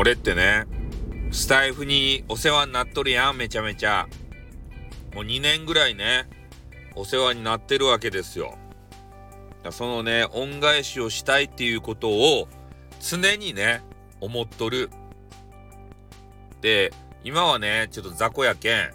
俺ってね、スタイフにお世話になっとるやん、めちゃめちゃ。もう2年ぐらいね、お世話になってるわけですよ。そのね、恩返しをしたいっていうことを常にね、思っとる。で、今はね、ちょっと雑魚やけん、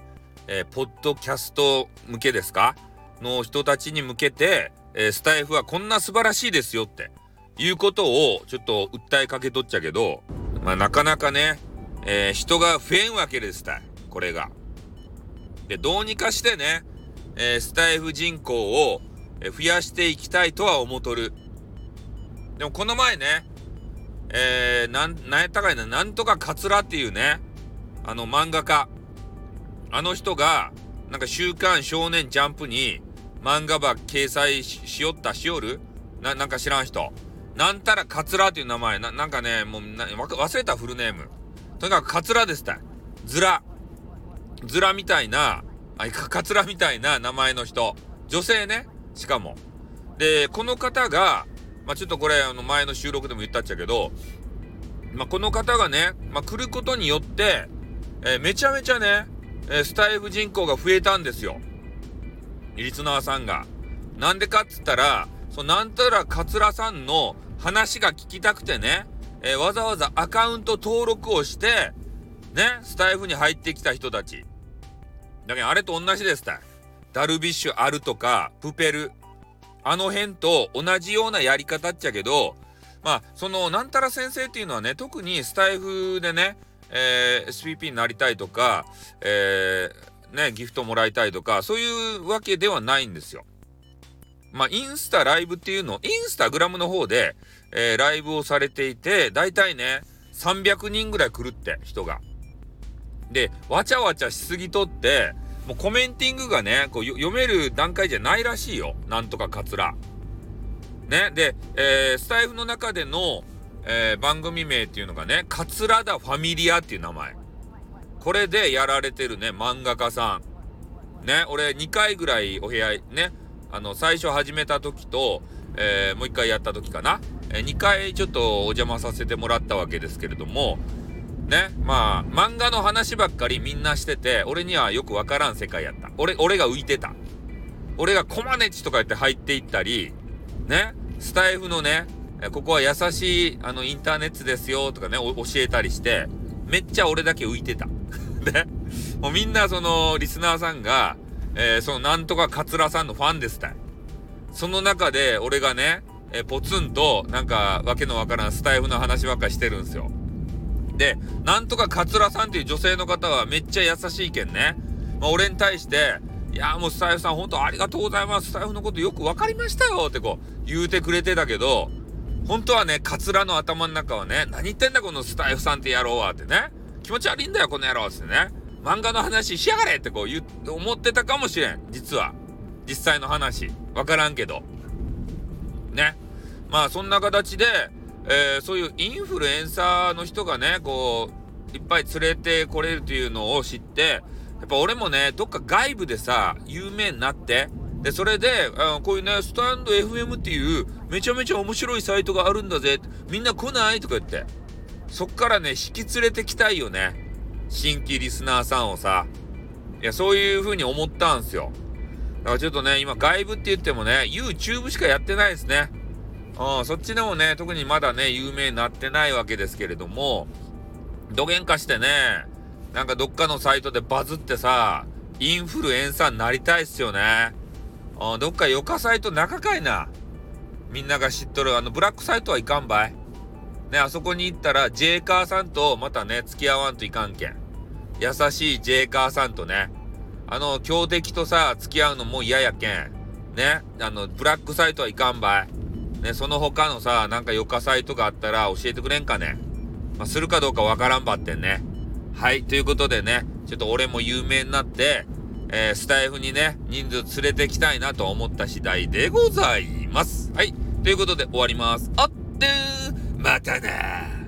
えー、ポッドキャスト向けですか？の人たちに向けて、えー、スタイフはこんな素晴らしいですよっていうことをちょっと訴えかけとっちゃけど、まあなかなかね、えー、人が増えんわけですたこれが。で、どうにかしてね、えー、スタイフ人口を増やしていきたいとは思うとる。でもこの前ね、えー、なん、なんやったかいな、なんとかカツラっていうね、あの漫画家、あの人が、なんか週刊少年ジャンプに漫画ば掲載しよったしよる？な、なんか知らん人。なんたらカツラっていう名前。な、なんかね、もうな、忘れたフルネーム。とにかくカツラですたずら。ずらみたいな、あ、カツラみたいな名前の人。女性ね。しかも。で、この方が、まあ、ちょっとこれ、あの、前の収録でも言ったっちゃけど、まあ、この方がね、まあ、来ることによって、えー、めちゃめちゃね、えー、スタイフ人口が増えたんですよ。リスナーさんが。なんでかっつったら、そなんたら桂さんの話が聞きたくてね、えー、わざわざアカウント登録をして、ね、スタイフに入ってきた人たち。だけどあれと同じですたダルビッシュあるとか、プペル。あの辺と同じようなやり方っちゃけど、まあ、その、なんたら先生っていうのはね、特にスタイフでね、えー、SPP になりたいとか、えー、ね、ギフトもらいたいとか、そういうわけではないんですよ。まあ、インスタライブっていうのを、インスタグラムの方で、えー、ライブをされていて、だいたいね、300人ぐらい来るって、人が。で、わちゃわちゃしすぎとって、もうコメンティングがね、こう読める段階じゃないらしいよ。なんとかカツラ。ね。で、えー、スタイフの中での、えー、番組名っていうのがね、カツラダファミリアっていう名前。これでやられてるね、漫画家さん。ね、俺2回ぐらいお部屋、ね、あの、最初始めた時と、えー、もう1回やった時かな。えー、2回ちょっとお邪魔させてもらったわけですけれども、ね、まあ、漫画の話ばっかりみんなしてて、俺にはよくわからん世界やった。俺、俺が浮いてた。俺がコマネチとか言って入っていったり、ね、スタイフのね、ここは優しい、あの、インターネットですよとかね、教えたりして、めっちゃ俺だけ浮いてた。ね、もうみんなその、リスナーさんが、えー、そのなんとか桂さんのファンですたい。その中で俺がね、えー、ポツンとなんかわけのわからんスタイフの話ばっかしてるんですよ。で、なんとか桂さんっていう女性の方はめっちゃ優しいけんね。まあ、俺に対して、いやもうスタイフさん本当ありがとうございます。スタイフのことよく分かりましたよってこう言うてくれてたけど、本当はね、カツラの頭の中はね、何言ってんだこのスタイフさんって野郎はってね。気持ち悪いんだよこの野郎ってね。漫画の話しやがれってこう言う、思ってたかもしれん。実は。実際の話。わからんけど。ね。まあそんな形で、えー、そういうインフルエンサーの人がね、こう、いっぱい連れてこれるというのを知って、やっぱ俺もね、どっか外部でさ、有名になって、で、それで、あこういうね、スタンド FM っていう、めちゃめちゃ面白いサイトがあるんだぜ、みんな来ない？とか言って、そっからね、引き連れてきたいよね。新規リスナーさんをさ。いや、そういう風に思ったんすよ。だからちょっとね、今外部って言ってもね、YouTube しかやってないですね。うん、そっちでもね、特にまだね、有名になってないわけですけれども、どげんかしてね、なんかどっかのサイトでバズってさ、インフルエンサーになりたいっすよね。うん、どっかよかサイト中かいな。みんなが知っとる、あの、ブラックサイトはいかんばい。ね、あそこに行ったら、ジェイカーさんとまたね、付き合わんといかんけん。優しいジェイカーさんとね、あの、強敵とさ、付き合うのも嫌やけん。ね、あの、ブラックサイトはいかんばい。ね、その他のさ、なんかよかサイトがあったら教えてくれんかね。まあ、するかどうかわからんばってんね。はい、ということでね、ちょっと俺も有名になって、えー、スタイフにね、人数連れてきたいなと思った次第でございます。はい、ということで終わります。あってーまたな。